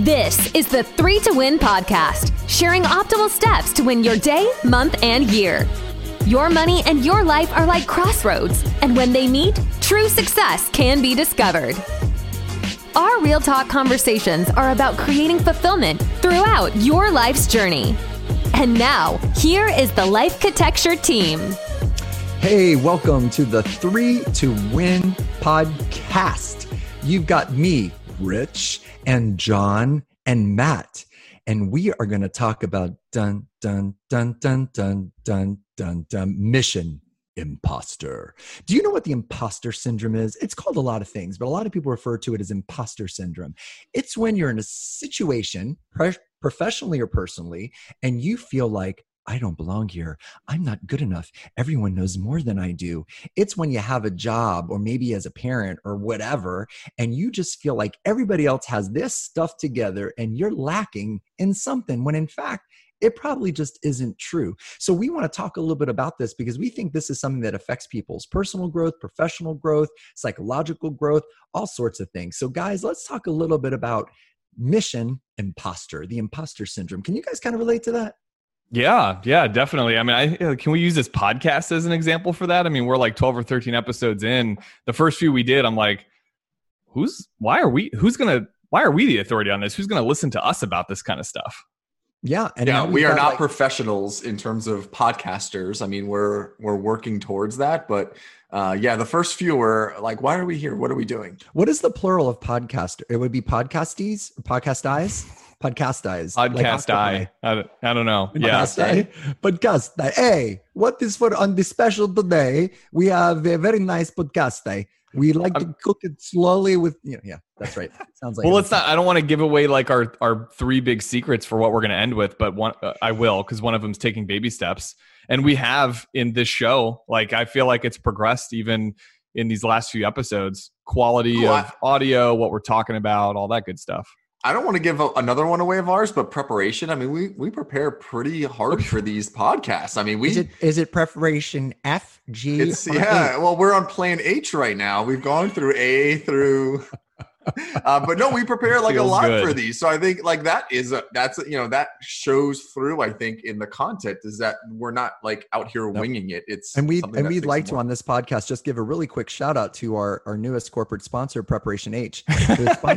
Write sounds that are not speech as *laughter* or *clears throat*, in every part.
This is the Three to Win podcast, sharing optimal steps to win your day, month, and year. Your money and your life are like crossroads, and when they meet, true success can be discovered. Our Real Talk conversations are about creating fulfillment throughout your life's journey. And now, here is the Life Catecture team. Hey, welcome to the Three to Win podcast. You've got me, Rich, and John, and Matt. And we are going to talk about dun, dun, dun, dun, dun, dun, dun, dun, mission imposter. Do you know what the imposter syndrome is? It's called a lot of things, but a lot of people refer to it as imposter syndrome. It's when you're in a situation, professionally or personally, and you feel like, I don't belong here. I'm not good enough. Everyone knows more than I do. It's when you have a job or maybe as a parent or whatever, and you just feel like everybody else has this stuff together and you're lacking in something when in fact, it probably just isn't true. So, we want to talk a little bit about this because we think this is something that affects people's personal growth, professional growth, psychological growth, all sorts of things. So, guys, let's talk a little bit about mission imposter, the imposter syndrome. Can you guys kind of relate to that? Yeah, yeah, definitely. I mean, I can we use this podcast as an example for that? I mean, we're like 12 or 13 episodes in. The first few we did, I'm like, who's why are we who's going to why are we the authority on this? Who's going to listen to us about this kind of stuff? Yeah, and yeah, we are not like, professionals in terms of podcasters. I mean, we're we're working towards that, but uh, yeah, the first few were like, "Why are we here? What are we doing?" What is the plural of podcaster? It would be podcasties, podcast eyes, podcast eyes, podcast like eye. I don't, I don't know. Podcast yeah, eye, podcast eye. Hey, what is for on this special today? We have a very nice podcast day. We like to cook it slowly with you know, yeah, that's right. Sounds like well, let's not. I don't want to give away like our our three big secrets for what we're going to end with, but one uh, I will because one of them's taking baby steps, and we have in this show. Like I feel like it's progressed even in these last few episodes. Quality oh, of audio, what we're talking about, all that good stuff. I don't want to give a, another one away of ours, but preparation. I mean, we we prepare pretty hard for these podcasts. I mean, we is it is it preparation F G? It's yeah. Well, we're on plan H right now. We've gone through A through *laughs* uh, but no, we prepare like a lot good. for these. So I think like that is a, that's a, you know that shows through. I think in the content is that we're not like out here nope. winging it. It's and we and we'd like to on this podcast just give a really quick shout out to our our newest corporate sponsor, Preparation H. *laughs*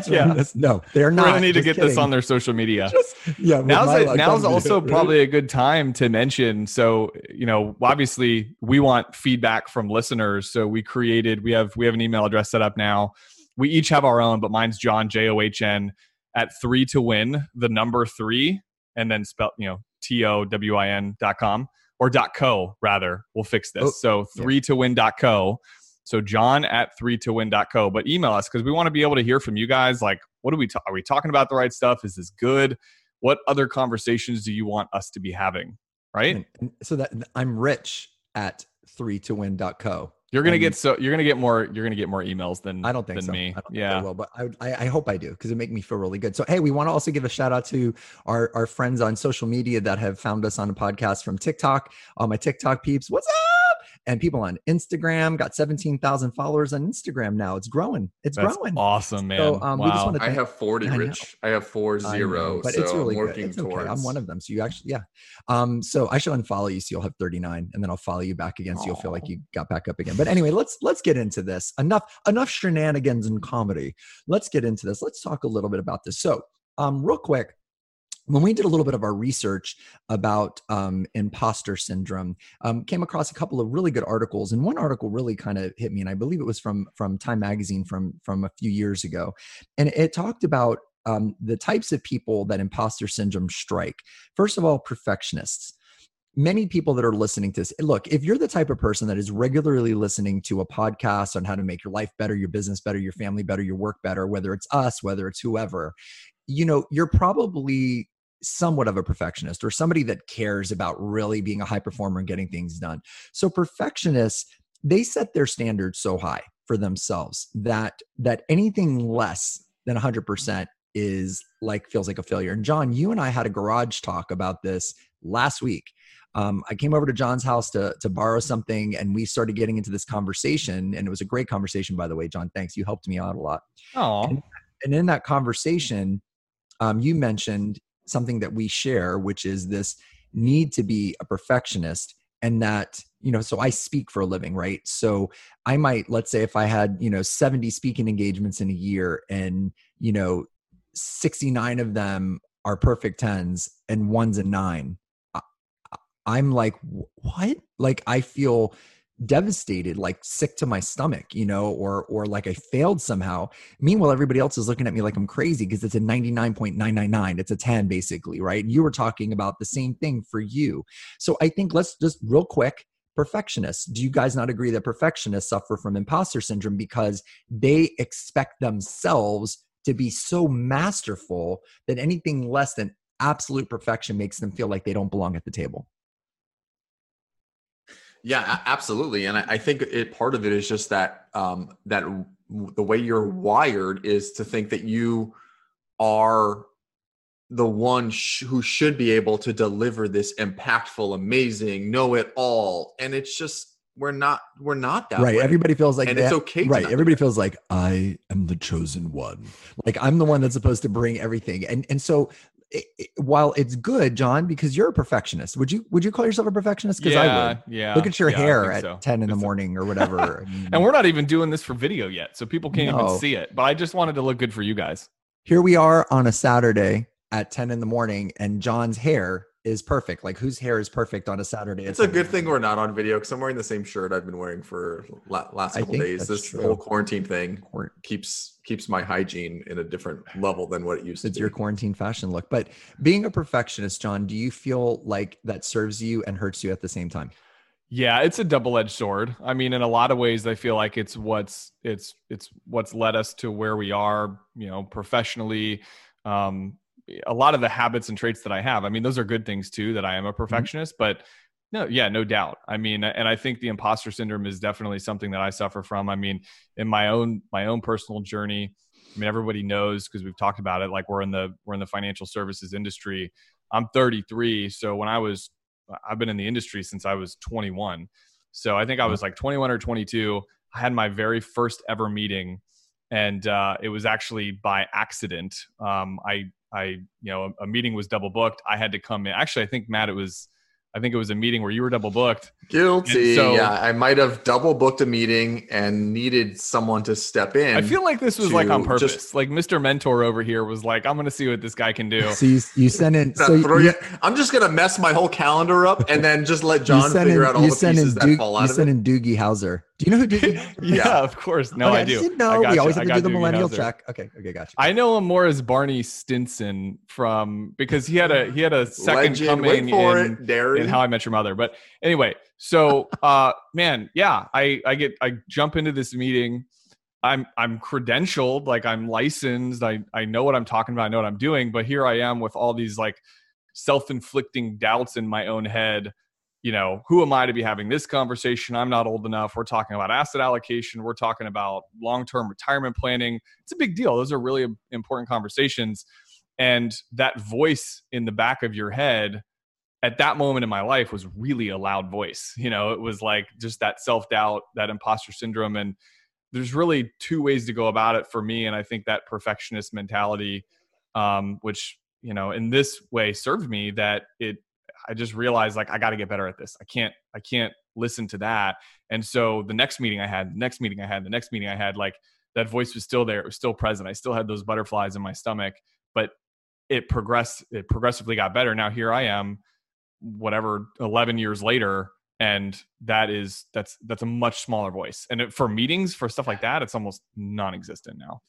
yeah. This. No, they're not. We need to get kidding. this on their social media. *laughs* Just, yeah. Now's a, now's also probably a good time to mention. So you know, obviously we want feedback from listeners. So we created we have we have an email address set up now we each have our own, but mine's John J O H N at three to win the number three and then spell you know T O W I N dot com or dot co rather. We'll fix this. Oh, so three to win dot co. So John at three to win dot co. But email us because we want to be able to hear from you guys. Like, what are we ta- are we talking about the right stuff? Is this good? What other conversations do you want us to be having? Right. So that I'm rich at three to win dot co. You're gonna get so you're gonna get more you're gonna get more emails than I don't think than so. me. yeah, will, but I, I hope I do because it make me feel really good. So hey, we want to also give a shout out to our our friends on social media that have found us on a podcast from TikTok. All my TikTok peeps, what's up? And people on Instagram got 17,000 followers on Instagram now. It's growing. It's That's growing. Awesome, man. So, um, wow. we just want to I have 40, I Rich. I have four zero. Know, but so it's really I'm working good. It's okay. I'm one of them. So you actually, yeah. Um, so I shall unfollow you so you'll have 39 and then I'll follow you back again so you'll feel like you got back up again. But anyway, let's let's get into this. Enough enough shenanigans and comedy. Let's get into this. Let's talk a little bit about this. So um, real quick, when we did a little bit of our research about um, imposter syndrome um, came across a couple of really good articles and one article really kind of hit me and i believe it was from from time magazine from from a few years ago and it talked about um, the types of people that imposter syndrome strike. First of all perfectionists. Many people that are listening to this look if you're the type of person that is regularly listening to a podcast on how to make your life better your business better your family better your work better whether it's us whether it's whoever you know you're probably somewhat of a perfectionist or somebody that cares about really being a high performer and getting things done. So perfectionists, they set their standards so high for themselves that that anything less than 100% is like feels like a failure. And John, you and I had a garage talk about this last week. Um, I came over to John's house to to borrow something, and we started getting into this conversation. And it was a great conversation, by the way, John. Thanks, you helped me out a lot. Oh, and, and in that conversation, um, you mentioned something that we share, which is this need to be a perfectionist and that you know so i speak for a living right? So i might let's say if i had you know 70 speaking engagements in a year and you know 69 of them are perfect tens and one's a nine i'm like what? Like i feel devastated like sick to my stomach you know or or like i failed somehow. Meanwhile everybody else is looking at me like i'm crazy because it's a 99.999 it's a 10 basically right? You were talking about the same thing for you. So i think let's just real quick perfectionists. Do you guys not agree that perfectionists suffer from imposter syndrome because they expect themselves to be so masterful that anything less than absolute perfection makes them feel like they don't belong at the table yeah, absolutely. And I, I think it part of it is just that um, that the way you're wired is to think that you are the one sh- who should be able to deliver this impactful, amazing, know it all, and it's just we're not we're not that right. Way. Everybody feels like and that, it's okay. Right. Everybody feels like I am the chosen one. Like I'm the one that's supposed to bring everything, and and so it, it, while it's good, John, because you're a perfectionist, would you would you call yourself a perfectionist? Because yeah, I would. Yeah. Look at your yeah, hair at so. 10 in the morning or *laughs* whatever. *laughs* and we're not even doing this for video yet, so people can't no. even see it. But I just wanted to look good for you guys. Here we are on a Saturday at 10 in the morning, and John's hair is perfect. Like whose hair is perfect on a Saturday? It's a good thing we're not on video because I'm wearing the same shirt I've been wearing for last couple days. This true. whole quarantine thing keeps keeps my hygiene in a different level than what it used it's to. It's your quarantine fashion look. But being a perfectionist, John, do you feel like that serves you and hurts you at the same time? Yeah, it's a double-edged sword. I mean, in a lot of ways, I feel like it's what's it's it's what's led us to where we are. You know, professionally. Um, a lot of the habits and traits that I have. I mean, those are good things too. That I am a mm-hmm. perfectionist, mm-hmm. but no, yeah, no doubt. I mean, and I think the imposter syndrome is definitely something that I suffer from. I mean, in my own my own personal journey, I mean, everybody knows because we've talked about it. Like we're in the we're in the financial services industry. I'm 33, so when I was I've been in the industry since I was 21. So I think I was like 21 or 22. I had my very first ever meeting, and uh, it was actually by accident. Um, I I you know a, a meeting was double booked. I had to come in. Actually, I think Matt, it was I think it was a meeting where you were double booked. Guilty. So, yeah, I might have double booked a meeting and needed someone to step in. I feel like this was like on purpose. Just, like Mr. Mentor over here was like, I'm going to see what this guy can do. So you, you send in. So you, I'm just going to mess my whole calendar up and then just let John figure in, out all the pieces that fall out You send in Doogie Howser. Do you know who Doogie? *laughs* yeah, yeah, of course. No, okay, I do. No, we always have to do the millennial check. Okay, okay, gotcha. I know him more as Barney Stinson from because he had a he had a second Legend. coming in, in How I Met Your Mother. But anyway, so *laughs* uh man, yeah, I I get I jump into this meeting. I'm I'm credentialed, like I'm licensed. I I know what I'm talking about. I know what I'm doing. But here I am with all these like self-inflicting doubts in my own head you know, who am I to be having this conversation? I'm not old enough. We're talking about asset allocation. We're talking about long term retirement planning. It's a big deal. Those are really important conversations. And that voice in the back of your head at that moment in my life was really a loud voice. You know, it was like just that self doubt, that imposter syndrome. And there's really two ways to go about it for me. And I think that perfectionist mentality, um, which, you know, in this way served me that it I just realized like I got to get better at this. I can't I can't listen to that. And so the next meeting I had, the next meeting I had, the next meeting I had, like that voice was still there. It was still present. I still had those butterflies in my stomach, but it progressed. It progressively got better. Now here I am, whatever, eleven years later, and that is that's that's a much smaller voice. And it, for meetings, for stuff like that, it's almost non-existent now.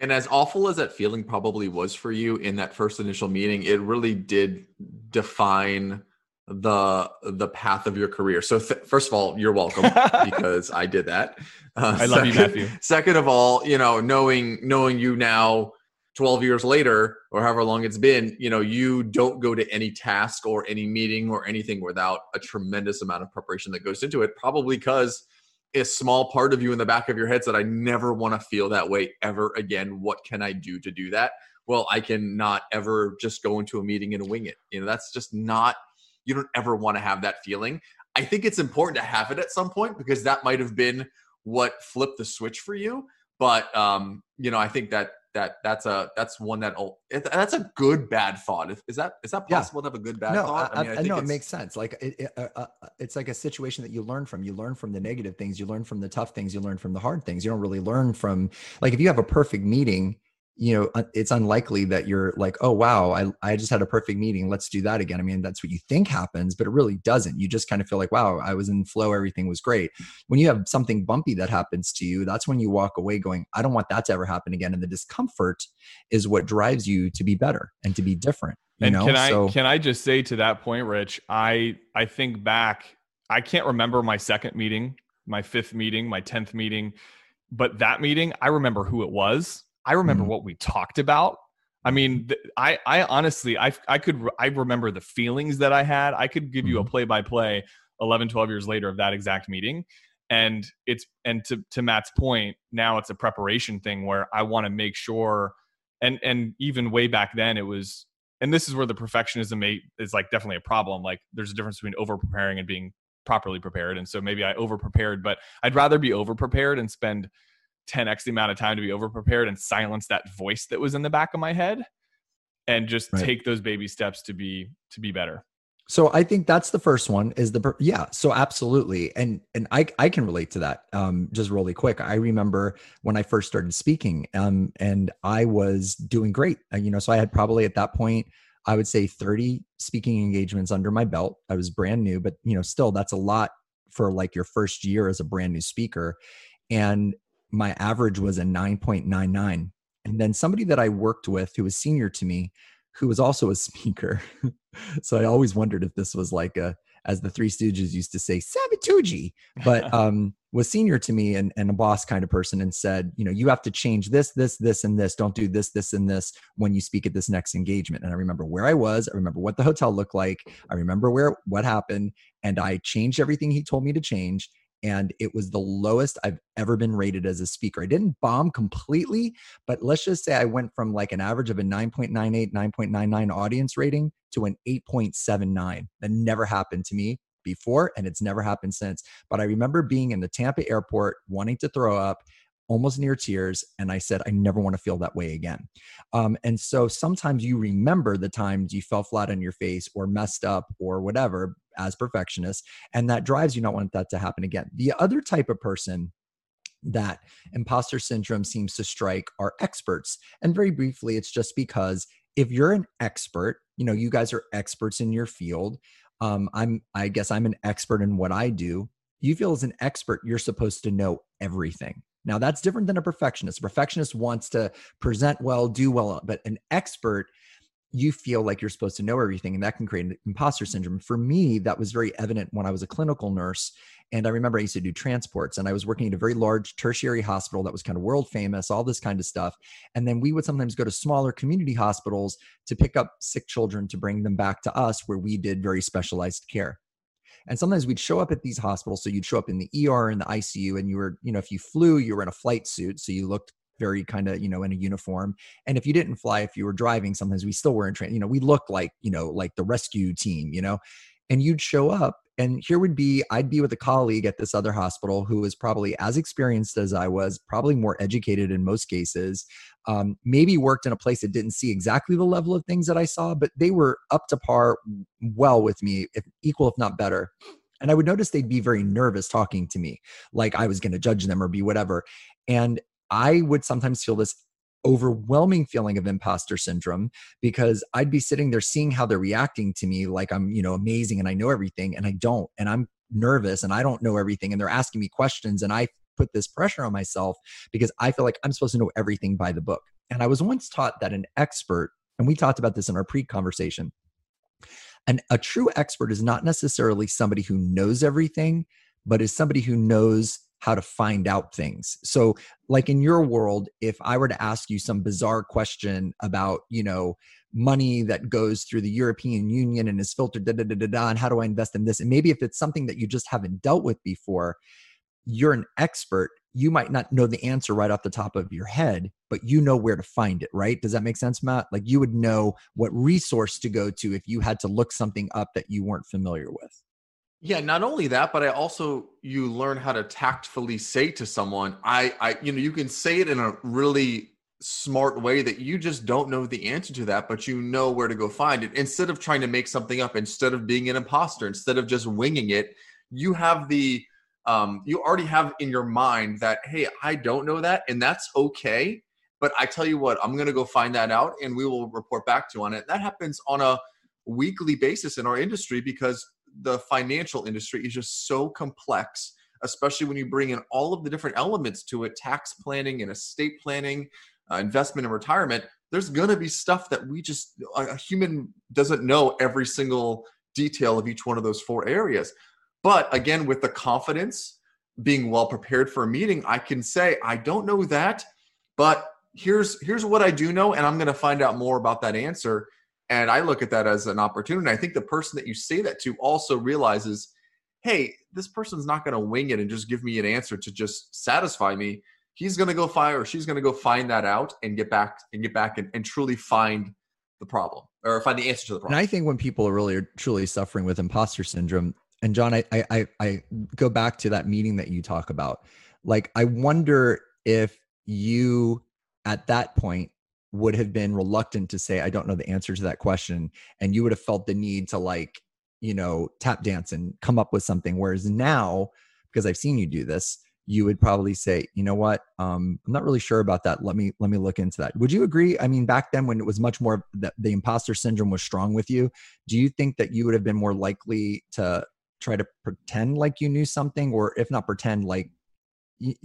And as awful as that feeling probably was for you in that first initial meeting, it really did define the the path of your career. So th- first of all, you're welcome *laughs* because I did that. Uh, I love second, you, Matthew. Second of all, you know, knowing knowing you now 12 years later or however long it's been, you know, you don't go to any task or any meeting or anything without a tremendous amount of preparation that goes into it, probably because a small part of you in the back of your head said, I never want to feel that way ever again. What can I do to do that? Well, I can not ever just go into a meeting and wing it. You know, that's just not, you don't ever want to have that feeling. I think it's important to have it at some point because that might have been what flipped the switch for you. But, um, you know, I think that that that's a that's one that all that's a good bad thought. Is that is that possible yeah. to have a good bad no, thought? I, I, mean, I, I know it makes sense. Like it, it uh, uh, it's like a situation that you learn from. You learn from the negative things. You learn from the tough things. You learn from the hard things. You don't really learn from like if you have a perfect meeting you know it's unlikely that you're like oh wow I, I just had a perfect meeting let's do that again. I mean that's what you think happens but it really doesn't. You just kind of feel like wow i was in flow everything was great. When you have something bumpy that happens to you that's when you walk away going i don't want that to ever happen again. And the discomfort is what drives you to be better and to be different and know? can i so, can i just say to that point rich i i think back i can't remember my second meeting my fifth meeting my 10th meeting but that meeting i remember who it was I remember mm-hmm. what we talked about. I mean, th- I I honestly I I could I remember the feelings that I had. I could give mm-hmm. you a play by play 11 12 years later of that exact meeting. And it's and to to Matt's point, now it's a preparation thing where I want to make sure and and even way back then it was and this is where the perfectionism is like definitely a problem. Like there's a difference between over preparing and being properly prepared. And so maybe I over prepared, but I'd rather be over prepared and spend 10x the amount of time to be over prepared and silence that voice that was in the back of my head and just right. take those baby steps to be to be better. So i think that's the first one is the yeah so absolutely. And and i i can relate to that um just really quick. I remember when i first started speaking um and i was doing great. Uh, you know so i had probably at that point i would say 30 speaking engagements under my belt. I was brand new but you know still that's a lot for like your first year as a brand new speaker. And my average was a 9.99. And then somebody that I worked with who was senior to me, who was also a *laughs* speaker. so I always wondered if this was like a, as the Three Stooges used to say, Sabatucci, but *laughs* um, was senior to me and, and a boss kind of person and said, you know, you have to change this, this, this, and this. Don't do this, this, and this when you speak at this next engagement. And I remember where I was. I remember what the hotel looked like. I remember where what happened. And I changed everything he told me to change and it was the lowest I've ever been rated as a speaker. I didn't bomb completely, but let's just say I went from like an average of a 9.98, 9.99 audience rating to an 8.79. That never happened to me before, and it's never happened since. But I remember being in the Tampa airport wanting to throw up almost near tears. And I said, I never want to feel that way again. Um, and so sometimes you remember the times you fell flat on your face or messed up or whatever as perfectionists. And that drives you not want that to happen again. The other type of person that imposter syndrome seems to strike are experts. And very briefly, it's just because if you're an expert, you know, you guys are experts in your field. Um, I'm, I guess I'm an expert in what I do. You feel as an expert, you're supposed to know everything. Now, that's different than a perfectionist. A perfectionist wants to present well, do well, but an expert, you feel like you're supposed to know everything, and that can create an imposter syndrome. For me, that was very evident when I was a clinical nurse. And I remember I used to do transports, and I was working at a very large tertiary hospital that was kind of world famous, all this kind of stuff. And then we would sometimes go to smaller community hospitals to pick up sick children to bring them back to us, where we did very specialized care. And sometimes we'd show up at these hospitals. So you'd show up in the ER and the ICU, and you were, you know, if you flew, you were in a flight suit. So you looked very kind of, you know, in a uniform. And if you didn't fly, if you were driving, sometimes we still were in train. You know, we looked like, you know, like the rescue team, you know, and you'd show up and here would be i'd be with a colleague at this other hospital who was probably as experienced as i was probably more educated in most cases um, maybe worked in a place that didn't see exactly the level of things that i saw but they were up to par well with me if equal if not better. And i would notice they'd be very nervous talking to me like i was going to judge them or be whatever. And i would sometimes feel this overwhelming feeling of imposter syndrome because I'd be sitting there seeing how they're reacting to me like I'm, you know, amazing and I know everything and I don't. And I'm nervous and I don't know everything and they're asking me questions and I put this pressure on myself because I feel like I'm supposed to know everything by the book. And I was once taught that an expert, and we talked about this in our pre conversation, and a true expert is not necessarily somebody who knows everything, but is somebody who knows how to find out things. So, like in your world, if I were to ask you some bizarre question about, you know, money that goes through the European Union and is filtered, da da da da da, and how do I invest in this? And maybe if it's something that you just haven't dealt with before, you're an expert. You might not know the answer right off the top of your head, but you know where to find it, right? Does that make sense, Matt? Like you would know what resource to go to if you had to look something up that you weren't familiar with. Yeah, not only that, but I also you learn how to tactfully say to someone, I I you know, you can say it in a really smart way that you just don't know the answer to that, but you know where to go find it. Instead of trying to make something up, instead of being an imposter, instead of just winging it, you have the um, you already have in your mind that hey, I don't know that, and that's okay. But I tell you what, I'm gonna go find that out, and we will report back to you on it. That happens on a weekly basis in our industry because the financial industry is just so complex especially when you bring in all of the different elements to it tax planning and estate planning uh, investment and retirement, there's going to be stuff that we just, a human doesn't know every single detail of each one of those four areas. But again, with the confidence, being well prepared for a meeting, I can say, I don't know that, but here's here's what I do know, and I'm going to find out more about that answer. And I look at that as an opportunity. I think the person that you say that to also realizes, hey, this person's not going to wing it and just give me an answer to just satisfy me he's going to go find or she's going to go find that out and get back and get back and, and truly find the problem or find the answer to the problem. And I think when people are really truly suffering with imposter syndrome, and John, I, I I go back to that meeting that you talk about. Like, I wonder if you at that point would have been reluctant to say, I don't know the answer to that question. And you would have felt the need to like, you know, tap dance and come up with something. Whereas now, because I've seen you do this, you would probably say, you know what, um, I'm not really sure about that. Let me let me look into that. Would you agree? I mean, back then when it was much more that the imposter syndrome was strong with you, do you think that you would have been more likely to try to pretend like you knew something, or if not pretend, like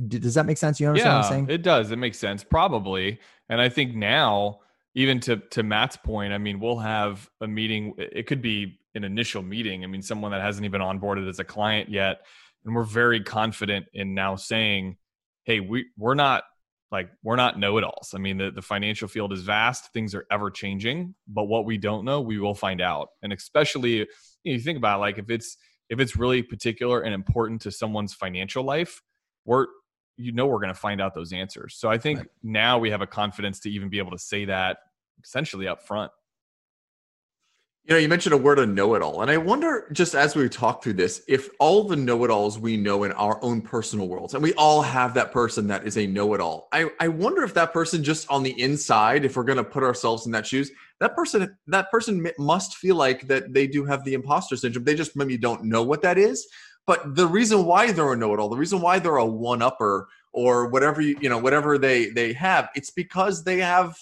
does that make sense? You understand yeah, what I'm saying? It does. It makes sense, probably. And I think now, even to to Matt's point, I mean, we'll have a meeting. It could be an initial meeting. I mean, someone that hasn't even onboarded as a client yet and we're very confident in now saying hey we we're not like we're not know-it-alls i mean the, the financial field is vast things are ever changing but what we don't know we will find out and especially you, know, you think about it, like if it's if it's really particular and important to someone's financial life we're you know we're going to find out those answers so i think right. now we have a confidence to even be able to say that essentially up front you know, you mentioned a word of know it all. And I wonder, just as we talk through this, if all the know it alls we know in our own personal worlds, and we all have that person that is a know it all, I, I wonder if that person just on the inside, if we're going to put ourselves in that shoes, that person, that person must feel like that they do have the imposter syndrome. They just maybe don't know what that is. But the reason why they're a know it all, the reason why they're a one upper or whatever, you, you know, whatever they, they have, it's because they have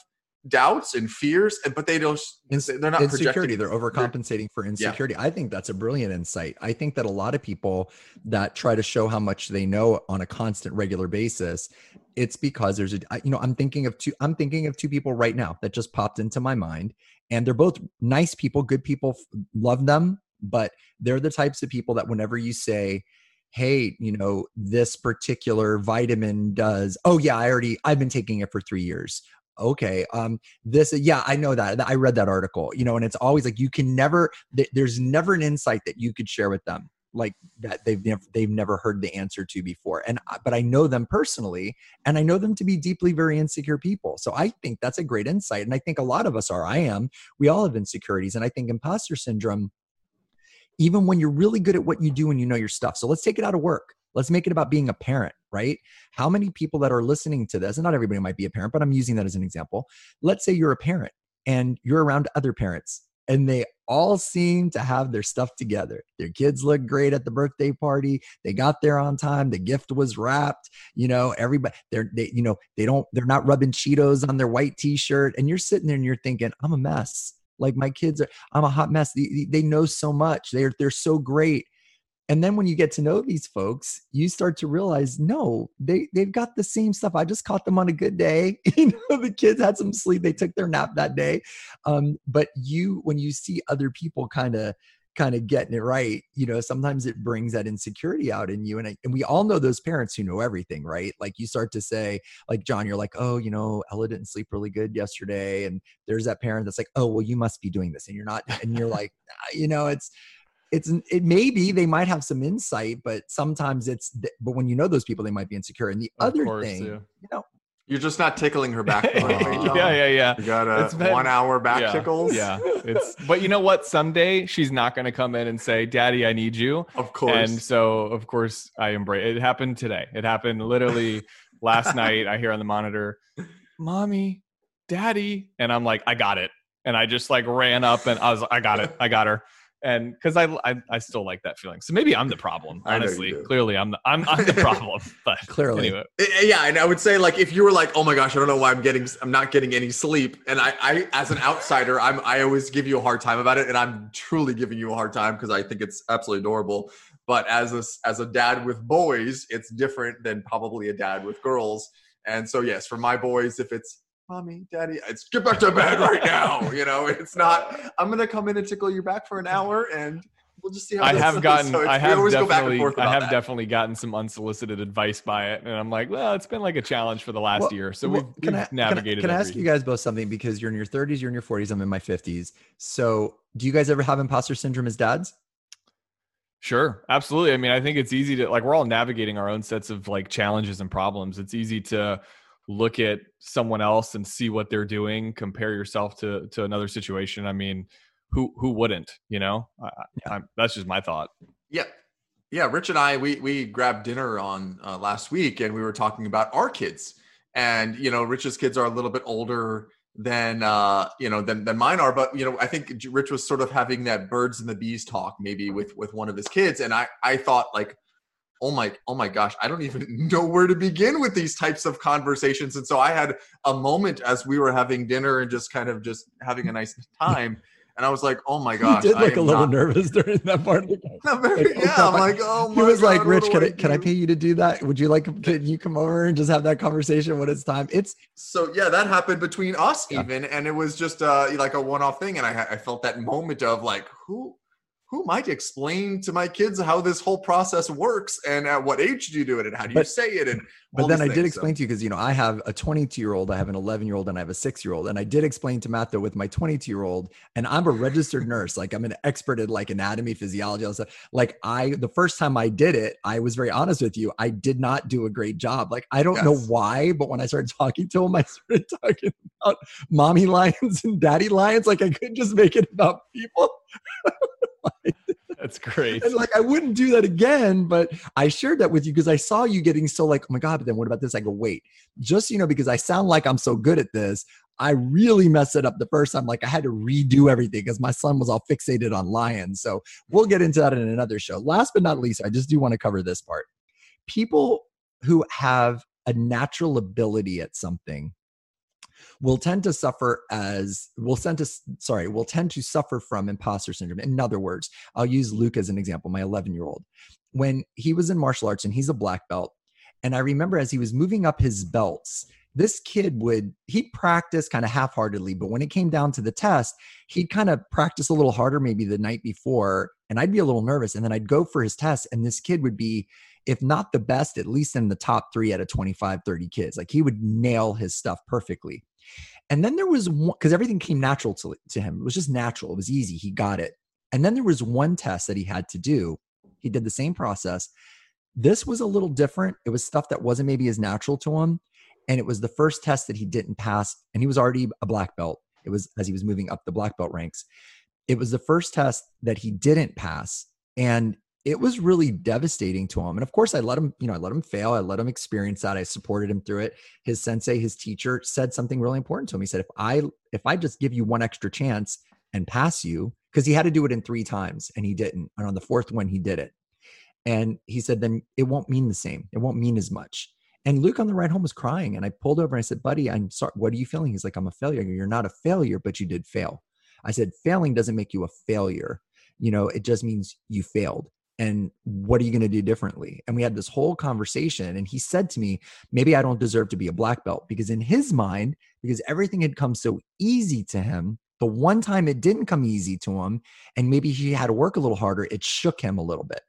doubts and fears, and but they don't. They're not insecurity. They're overcompensating for insecurity. Yeah. I think that's a brilliant insight. I think that a lot of people that try to show how much they know on a constant, regular basis, it's because there's a. You know, I'm thinking of two. I'm thinking of two people right now that just popped into my mind, and they're both nice people, good people. Love them, but they're the types of people that whenever you say hey you know this particular vitamin does oh yeah i already i've been taking it for three years. Okay um this yeah i know that i read that article you know and it's always like you can never there's never an insight that you could share with them like that they've never they've never heard the answer to before and but i know them personally and i know them to be deeply very insecure people so i think that's a great insight and i think a lot of us are i am we all have insecurities and i think imposter syndrome even when you're really good at what you do and you know your stuff so let's take it out of work Let's make it about being a parent, right? How many people that are listening to this, and not everybody might be a parent, but I'm using that as an example. Let's say you're a parent and you're around other parents and they all seem to have their stuff together. Their kids look great at the birthday party. They got there on time. The gift was wrapped. You know, everybody they're they you know, they don't they're not rubbing Cheetos on their white t-shirt and you're sitting there and you're thinking, "I'm a mess." Like my kids are I'm a hot mess. They, they know so much. They're they're so great and then when you get to know these folks you start to realize no they they've got the same stuff i just caught them on a good day *laughs* you know the kids had some sleep they took their nap that day um, but you when you see other people kind of kind of getting it right you know sometimes it brings that insecurity out in you and, I, and we all know those parents who know everything right like you start to say like john you're like oh you know ella didn't sleep really good yesterday and there's that parent that's like oh well you must be doing this and you're not and you're like ah, you know it's it's it may be they might have some insight, but sometimes it's but when you know those people, they might be insecure. And the of other course, thing, yeah. you know, you're just not tickling her back. *laughs* yeah, yeah, yeah. You got a been, one hour back yeah, tickles. Yeah, it's. But you know what? Someday she's not going to come in and say, "Daddy, I need you." Of course. And so, of course, I embrace. It happened today. It happened literally last *laughs* night. I hear on the monitor. mommy, daddy. And I'm like, I got it. And I just like ran up and I was, I got it. I got her and because I, I, I still like that feeling. So maybe I'm the problem. Honestly, clearly I'm the I'm I'm the *laughs* problem. But clearly, anyway. Eh, eh, yeah. And I would say like if you were like, oh my gosh, I don't know why I'm getting I'm not getting any sleep, and I I as an outsider, I'm I always give you a hard time about it, and I'm truly giving you a hard time because I think it's absolutely adorable. But as a as a dad with boys, it's different than probably a dad with girls. And so yes, for my boys, if it's mommy, daddy, it's get back to bed right now. You know, it's not, I'm going to come in and tickle your back for an hour and we'll just see how I have gotten, so I have definitely, I have that. definitely gotten some unsolicited advice by it. And I'm like, well, it's been like a challenge for the last well, year. So well, we've, can we've I, navigated. Can I, can I ask you guys both something? Because you're in your 30s, you're in your 40s, I'm in my 50s. So do you guys ever have imposter syndrome as dads? Sure, absolutely. I mean, I think it's easy to like we're all navigating our own sets of like challenges and problems. It's easy to look at someone else and see what they're doing compare yourself to to another situation i mean who who wouldn't you know? I, that's just my thought. Yeah. Yeah rich and i we we grabbed dinner on uh, last week and we were talking about our kids. And you know rich's kids are a little bit older than uh you know than than mine are but you know i think rich was sort of having that birds and the bees talk maybe with with one of his kids. And i i thought like oh my oh my gosh i don't even *laughs* know where to begin with these types of conversations and so i had a moment as we were having dinner and just kind of just having a nice *laughs* time and I was like, "Oh my *laughs* gosh!" He did look a little not... nervous during that part of the Very, yeah, I'm like, "Oh my." He was God, like, "Rich, can I, can I pay you to do that? Would you like? Can you come over and just have that conversation when it's time?" It's so yeah, that happened between us yeah. even, and it was just uh, like a one-off thing, and I I felt that moment of like, who who might explain to my kids how this whole process works and at what age do you do it and how do you say it and but then i did explain so. to you because you know i have a 22 year old i have an 11 year old and i have a six year old and i did explain to matt though with my 22 year old and i'm a registered nurse. Like i'm an expert at like anatomy physiology all stuff. Like i the first time i did it i was very honest with you i did not do a great job. Like i don't yes. know why but when i started talking to him i started talking about mommy *laughs* lions and daddy lions. Like i couldn't just make it about people *laughs* That's great. And like I wouldn't do that again, but I shared that with you because I saw you getting so like, oh my God, but then what about this? I go, wait, just you know, because I sound like I'm so good at this. I really messed it up the first time. Like I had to redo everything because my son was all fixated on lions. So we'll get into that in another show. Last but not least, I just do want to cover this part. People who have a natural ability at something will tend to suffer as will tend to sorry will tend to suffer from imposter syndrome. In other words i'll use luke as an example my 11 year old when he was in martial arts and he's a black belt and i remember as he was moving up his belts this kid would he'd practice kind of half-heartedly but when it came down to the test he'd kind of practice a little harder maybe the night before and i'd be a little nervous and then i'd go for his test and this kid would be if not the best at least in the top three out of 25 30 kids. Like he would nail his stuff perfectly and then there was one because everything came natural to, to him. It was just natural. It was easy. He got it. And then there was one test that he had to do. He did the same process. This was a little different. It was stuff that wasn't maybe as natural to him. And it was the first test that he didn't pass. And he was already a black belt. It was as he was moving up the black belt ranks. It was the first test that he didn't pass. And it was really devastating to him. And of course, I let him, you know, I let him fail. I let him experience that. I supported him through it. His sensei, his teacher said something really important to him. He said, if I, if I just give you one extra chance and pass you, because he had to do it in three times and he didn't. And on the fourth one, he did it. And he said, then it won't mean the same. It won't mean as much. And Luke on the ride home was crying. And I pulled over and I said, buddy, I'm sorry. What are you feeling? He's like, I'm a failure. You're not a failure, but you did fail. I said, failing doesn't make you a failure. You know, it just means you failed and what are you going to do differently? And we had this whole conversation and he said to me maybe i don't deserve to be a black belt because in his mind because everything had come so easy to him the one time it didn't come easy to him and maybe he had to work a little harder it shook him a little bit.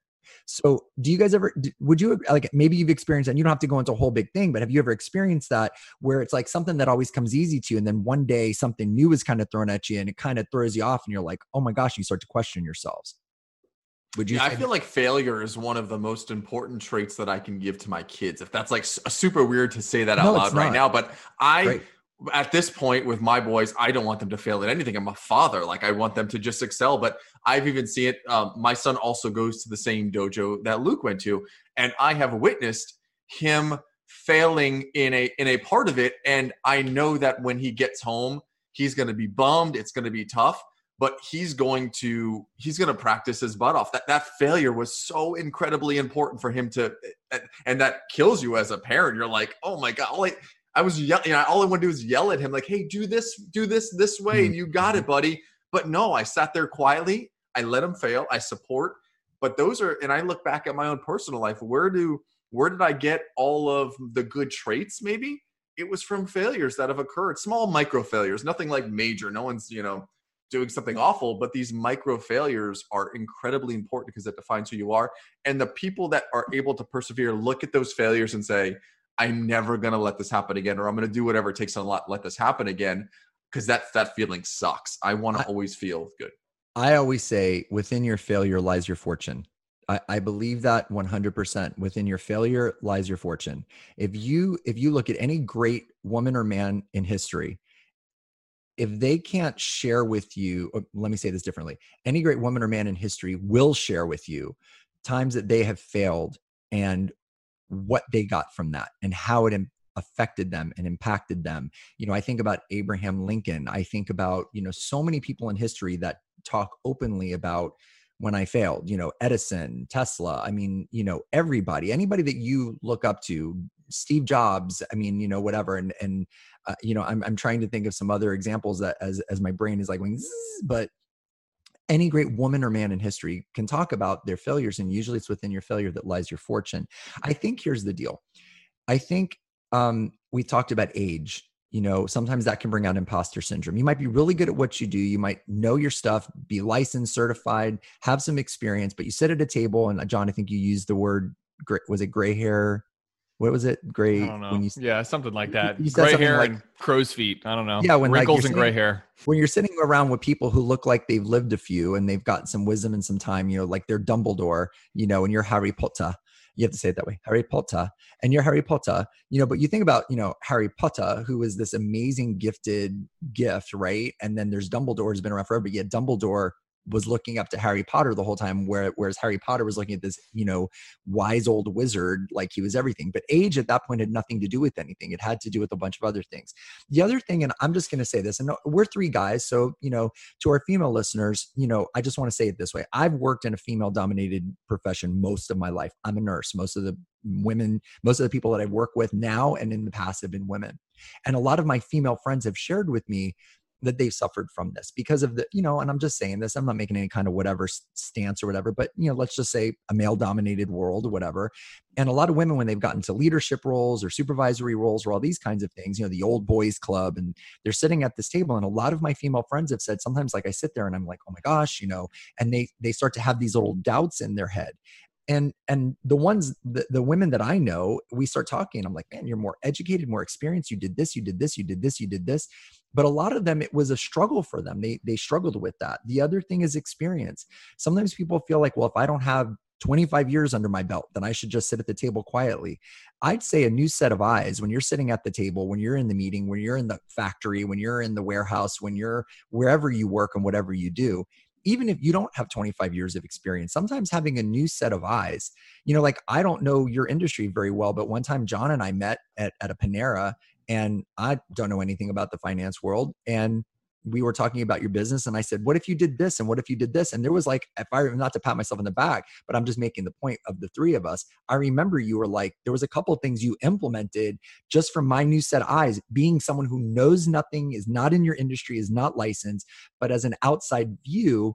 So do you guys ever would you like maybe you've experienced and you don't have to go into a whole big thing but have you ever experienced that where it's like something that always comes easy to you and then one day something new is kind of thrown at you and it kind of throws you off and you're like oh my gosh you start to question yourselves would you? Yeah, I feel like failure is one of the most important traits that I can give to my kids. If that's like super weird to say that out no, loud right now, but I. Right. At this point with my boys, I don't want them to fail at anything. I'm a father. Like I want them to just excel. But I've even seen it. Um, my son also goes to the same dojo that Luke went to. And I have witnessed him failing in a in a part of it and i know that when he gets home he's going to be bummed it's going to be tough but he's going to he's going to practice his butt off that that failure was so incredibly important for him to and that kills you as a parent you're like oh my god all I, I was yelling you know, all i want to do is yell at him like hey do this do this this way mm-hmm. and you got it mm-hmm. buddy but no i sat there quietly i let him fail i support but those are and i look back at my own personal life where do where did I get all of the good traits? Maybe it was from failures that have occurred, small micro failures, nothing like major. No one's, you know, doing something awful, but these micro failures are incredibly important because it defines who you are. And the people that are able to persevere look at those failures and say, I'm never going to let this happen again, or I'm going to do whatever it takes to let, let this happen again. Cause that, that feeling sucks. I want to always feel good. I always say within your failure lies your fortune. I, I believe that 100% within your failure lies your fortune. If you if you look at any great woman or man in history, if they can't share with you, uh, let me say this differently. Any great woman or man in history will share with you times that they have failed and what they got from that and how it affected them and impacted them. You know, I think about Abraham Lincoln. I think about, you know, so many people in history that talk openly about when I failed, you know, Edison, Tesla, I mean, you know, everybody, anybody that you look up to, Steve Jobs, I mean, you know, whatever. And, and, uh, you know, I'm, I'm trying to think of some other examples that as, as my brain is like going, but any great woman or man in history can talk about their failures. And usually it's within your failure that lies your fortune. I think here's the deal. I think um, we talked about age you know sometimes that can bring out imposter syndrome you might be really good at what you do you might know your stuff be licensed certified have some experience but you sit at a table and uh, john i think you used the word was it gray hair what was it? Gray I don't know. You, yeah something like that. you gray hair like, and crow's feet. I don't know. Yeah when wrinkles like and gray hair. when you're sitting around with people who look like they've lived a few and they've got some wisdom and some time you know like they're dumbledore you know and you're harry potter. You have to say it that way. Harry potter. And you're harry potter you know but you think about you know harry potter who is this amazing gifted gift right? And then there's dumbledore who's been around forever but yet dumbledore was looking up to Harry Potter the whole time, where, whereas Harry Potter was looking at this, you know, wise old wizard like he was everything. But age at that point had nothing to do with anything. It had to do with a bunch of other things. The other thing, and I'm just going to say this, and uh, we're three guys, so you know, to our female listeners, you know, I just want to say it this way: I've worked in a female-dominated profession most of my life. I'm a nurse. Most of the women, most of the people that I work with now and in the past have been women. And a lot of my female friends have shared with me that they've suffered from this because of the you know and i'm just saying this i'm not making any kind of whatever stance or whatever but you know let's just say a male dominated world or whatever and a lot of women when they've gotten to leadership roles or supervisory roles or all these kinds of things you know the old boys club and they're sitting at this table and a lot of my female friends have said sometimes like i sit there and i'm like oh my gosh you know and they they start to have these little doubts in their head and and the ones the, the women that i know we start talking i'm like man you're more educated more experienced you did this you did this you did this you did this but a lot of them it was a struggle for them. They they struggled with that. The other thing is experience. Sometimes people feel like well if i don't have 25 years under my belt then i should just sit at the table quietly. I'd say a new set of eyes when you're sitting at the table when you're in the meeting when you're in the factory when you're in the warehouse when you're wherever you work and whatever you do even if you don't have 25 years of experience, sometimes having a new set of eyes, you know, like I don't know your industry very well, but one time John and I met at, at a Panera and I don't know anything about the finance world. And we were talking about your business and I said, what if you did this? And what if you did this? And there was like, if I not to pat myself on the back, but I'm just making the point of the three of us. I remember you were like, there was a couple of things you implemented just from my new set eyes, being someone who knows nothing, is not in your industry, is not licensed, but as an outside view,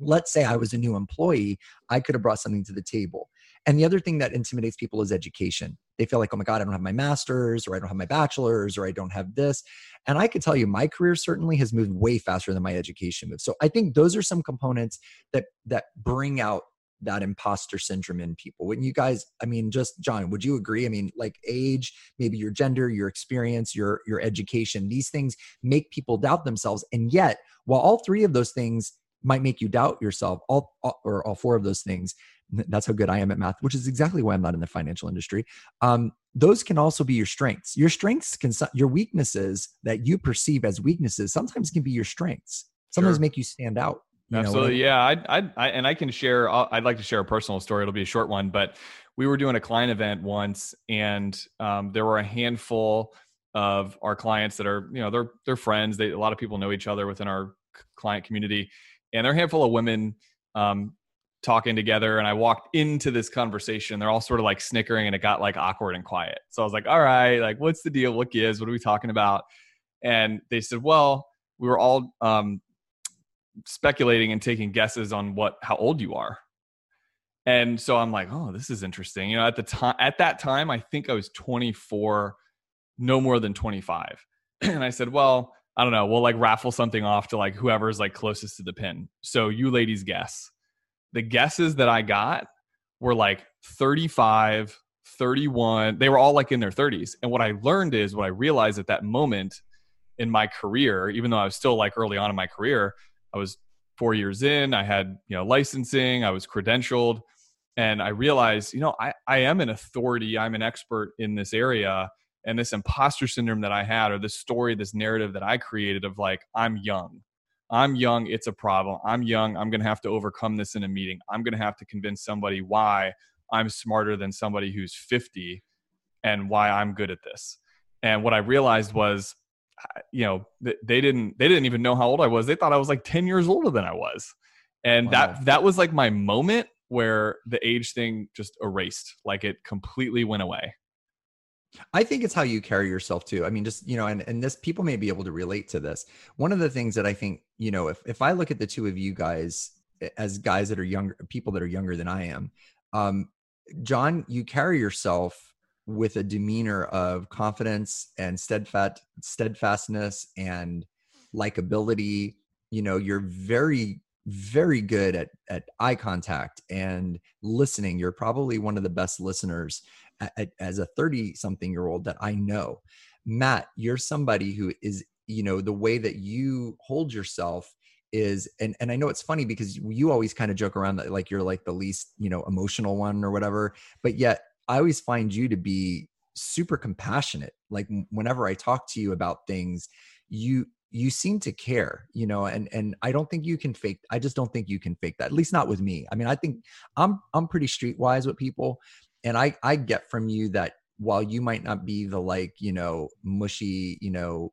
let's say I was a new employee, I could have brought something to the table. And the other thing that intimidates people is education. They feel like, oh my God, I don't have my master's, or I don't have my bachelor's, or I don't have this. And I could tell you, my career certainly has moved way faster than my education moved. So I think those are some components that that bring out that imposter syndrome in people. Wouldn't you guys, I mean, just John, would you agree? I mean, like age, maybe your gender, your experience, your your education, these things make people doubt themselves. And yet, while all three of those things might make you doubt yourself, all, all or all four of those things, that's how good I am at math, which is exactly why I'm not in the financial industry. Um, those can also be your strengths. Your strengths can, your weaknesses that you perceive as weaknesses sometimes can be your strengths. Sometimes sure. make you stand out. You Absolutely, yeah. I, I, I, and I can share. I'd like to share a personal story. It'll be a short one, but we were doing a client event once, and um, there were a handful of our clients that are, you know, they're they're friends. They a lot of people know each other within our client community, and they're a handful of women um, talking together. And I walked into this conversation. They're all sort of like snickering, and it got like awkward and quiet. So I was like, "All right, like, what's the deal? What gives? What are we talking about?" And they said, "Well, we were all um, speculating and taking guesses on what how old you are." And so I'm like, "Oh, this is interesting." You know, at the time, at that time, I think I was 24 no more than 25. *clears throat* and I said, well, I don't know. We'll like raffle something off to like whoever's like closest to the pin. So you ladies guess. The guesses that I got were like 35, 31. They were all like in their 30s. And what I learned is what I realized at that moment in my career, even though I was still like early on in my career, I was four years in, I had, you know, licensing, I was credentialed. And I realized, you know, I, I am an authority, I'm an expert in this area and this imposter syndrome that I had, or this story, this narrative that I created of like, I'm young. I'm young. It's a problem. I'm young. I'm going to have to overcome this in a meeting. I'm going to have to convince somebody why I'm smarter than somebody who's 50 and why I'm good at this. And what I realized was, you know, they didn't, they didn't even know how old I was. They thought I was like 10 years older than I was. And wow. that, that was like my moment where the age thing just erased, like it completely went away. I think it's how you carry yourself too. I mean, just, you know, and, and this people may be able to relate to this. One of the things that I think, you know, if, if I look at the two of you guys as guys that are younger, people that are younger than I am, um, John, you carry yourself with a demeanor of confidence and steadfast steadfastness and likability. You know, you're very, very good at, at eye contact and listening. You're probably one of the best listeners as a 30 something year old that I know. Matt, you're somebody who is, you know, the way that you hold yourself is and and I know it's funny because you always kind of joke around that like you're like the least, you know, emotional one or whatever, but yet I always find you to be super compassionate. Like whenever I talk to you about things, you you seem to care you know and and i don't think you can fake i just don't think you can fake that at least not with me i mean i think i'm i'm pretty streetwise with people and i i get from you that while you might not be the like you know mushy you know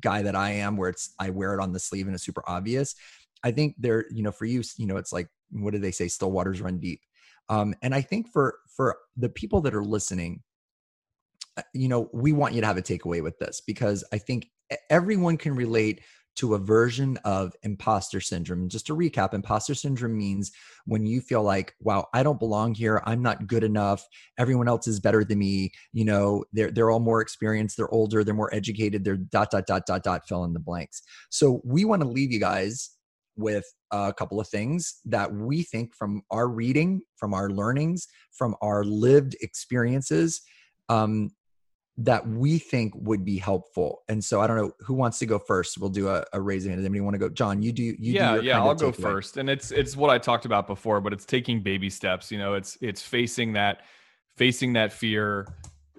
guy that i am where it's i wear it on the sleeve and it's super obvious i think there you know for you you know it's like what do they say? Still waters run deep. Um and i think for for the people that are listening uh, you know we want you to have a takeaway with this because i think everyone can relate to a version of imposter syndrome. Just to recap, imposter syndrome means when you feel like, wow, I don't belong here. I'm not good enough. Everyone else is better than me. You know, they're, they're all more experienced. They're older. They're more educated. They're dot, dot, dot, dot, dot, fill in the blanks. So we want to leave you guys with a couple of things that we think from our reading, from our learnings, from our lived experiences, um, that we think would be helpful. And so I don't know who wants to go first. We'll do a, a raising. Does anybody want to go? John, you do. You yeah, do yeah. I'll go first. And it's it's what I talked about before, but it's taking baby steps. You know, it's it's facing that facing that fear.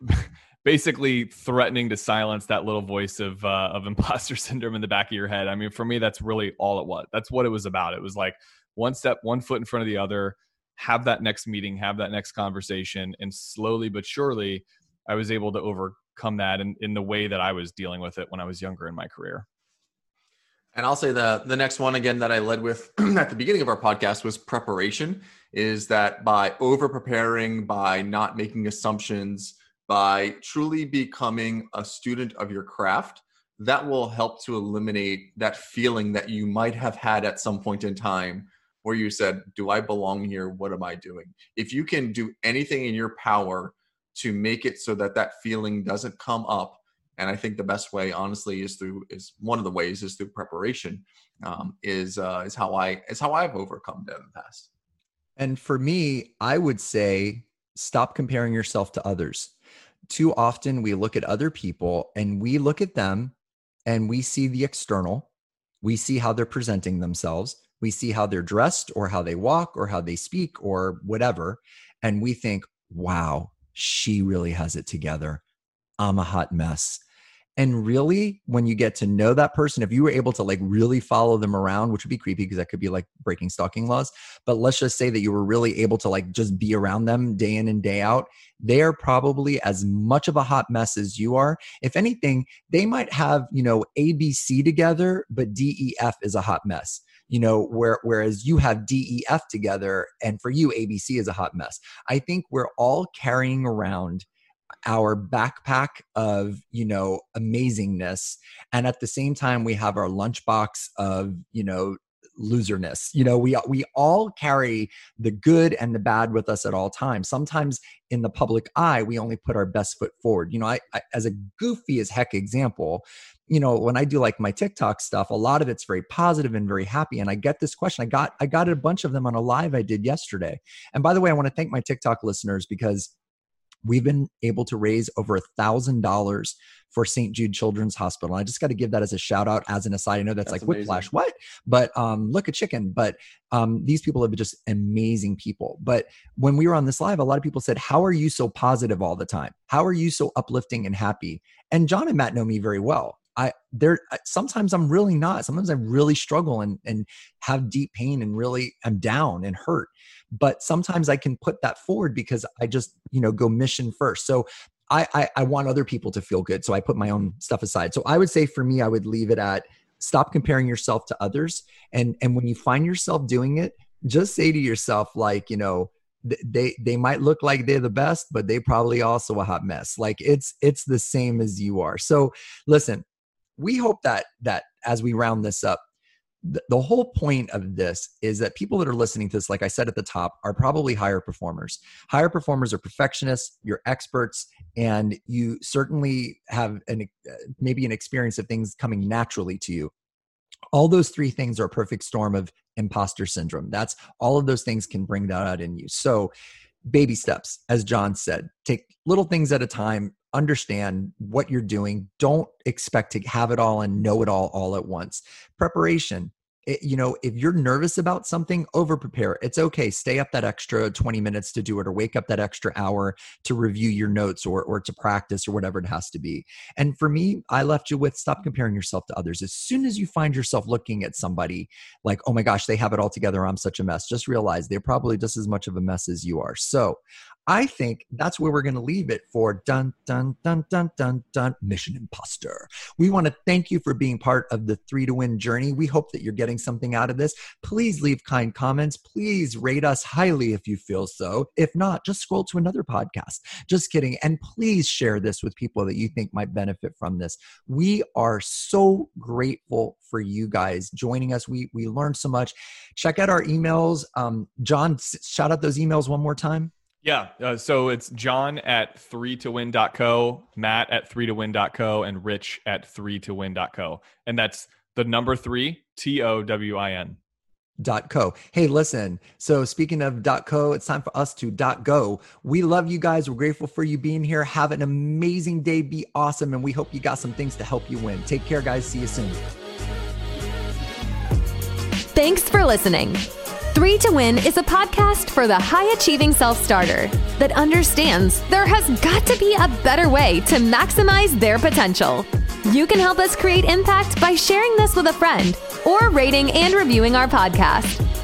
*laughs* basically threatening to silence that little voice of uh, of *laughs* imposter syndrome in the back of your head. I mean, for me, that's really all it was. That's what it was about. It was like one step, one foot in front of the other. Have that next meeting, have that next conversation, and slowly but surely, I was able to overcome that in, in the way that I was dealing with it when I was younger in my career. And I'll say the the next one again that I led with *clears throat* at the beginning of our podcast was preparation. Is that by over preparing, by not making assumptions, by truly becoming a student of your craft, that will help to eliminate that feeling that you might have had at some point in time where you said, Do I belong here? What am I doing? If you can do anything in your power to make it so that that feeling doesn't come up. And i think the best way honestly is through is one of the ways is through preparation um, is uh, is how i is how i've overcome that in the past. And for me i would say stop comparing yourself to others. Too often we look at other people and we look at them and we see the external. We see how they're presenting themselves. We see how they're dressed or how they walk or how they speak or whatever. And we think wow she really has it together. I'm a hot mess. And really, when you get to know that person, if you were able to like really follow them around, which would be creepy because that could be like breaking stalking laws. But let's just say that you were really able to like just be around them day in and day out. They are probably as much of a hot mess as you are. If anything, they might have, you know, ABC together, but DEF is a hot mess you know where whereas you have DEF together and for you ABC is a hot mess. I think we're all carrying around our backpack of you know amazingness and at the same time we have our lunchbox of you know loserness. You know we we all carry the good and the bad with us at all times. Sometimes in the public eye we only put our best foot forward. You know I, I as a goofy as heck example you know when i do like my tiktok stuff a lot of it's very positive and very happy and i get this question i got i got a bunch of them on a live i did yesterday and by the way i want to thank my tiktok listeners because we've been able to raise over a thousand dollars for St. Jude Children's Hospital. I just got to give that as a shout out as an aside. I know that's, that's like amazing. whiplash, what? But um, look at chicken. But um, these people have been just amazing people. But when we were on this live, a lot of people said, How are you so positive all the time? How are you so uplifting and happy? And John and Matt know me very well. I there sometimes I'm really not. Sometimes I really struggle and and have deep pain and really I'm down and hurt. But sometimes i can put that forward because i just you know go mission first. So I, I, I want other people to feel good. So i put my own stuff aside. So i would say for me i would leave it at stop comparing yourself to others. And and when you find yourself doing it just say to yourself like you know they they might look like they're the best but they probably also a hot mess. Like it's it's the same as you are. So listen we hope that that as we round this up the, whole point of this is that people that are listening to this, like I said at the top, are probably higher performers. Higher performers are perfectionists, you're experts, and you certainly have an uh, maybe an experience of things coming naturally to you. All those three things are a perfect storm of imposter syndrome. That's all of those things can bring that out in you. So, baby steps, as John said, take little things at a time, understand what you're doing. Don't expect to have it all and know it all all at once. Preparation. It, you know, if you're nervous about something, over prepare. It's okay. Stay up that extra 20 minutes to do it or wake up that extra hour to review your notes or, or to practice or whatever it has to be. And for me, I left you with stop comparing yourself to others. As soon as you find yourself looking at somebody like, oh my gosh, they have it all together. I'm such a mess. Just realize they're probably just as much of a mess as you are. So I think that's where we're going to leave it for dun dun dun dun dun dun mission imposter. We want to thank you for being part of the 3 to win journey. We hope that you're getting something out of this. Please leave kind comments. Please rate us highly if you feel so. If not, just scroll to another podcast. Just kidding. And please share this with people that you think might benefit from this. We are so grateful for you guys joining us. We we learned so much. Check out our emails. Um, John, shout out those emails one more time. Yeah. Uh, so it's John at 3 to win.co, Matt at 3 to win.co, and Rich at 3 to win.co. And that's the number three, T O W I N. Dot co. Hey, listen. So speaking of dot co, it's time for us to dot go. We love you guys. We're grateful for you being here. Have an amazing day. Be awesome. And we hope you got some things to help you win. Take care, guys. See you soon. Thanks for listening. Three to Win is a podcast for the high achieving self starter that understands there has got to be a better way to maximize their potential. You can help us create impact by sharing this with a friend or rating and reviewing our podcast.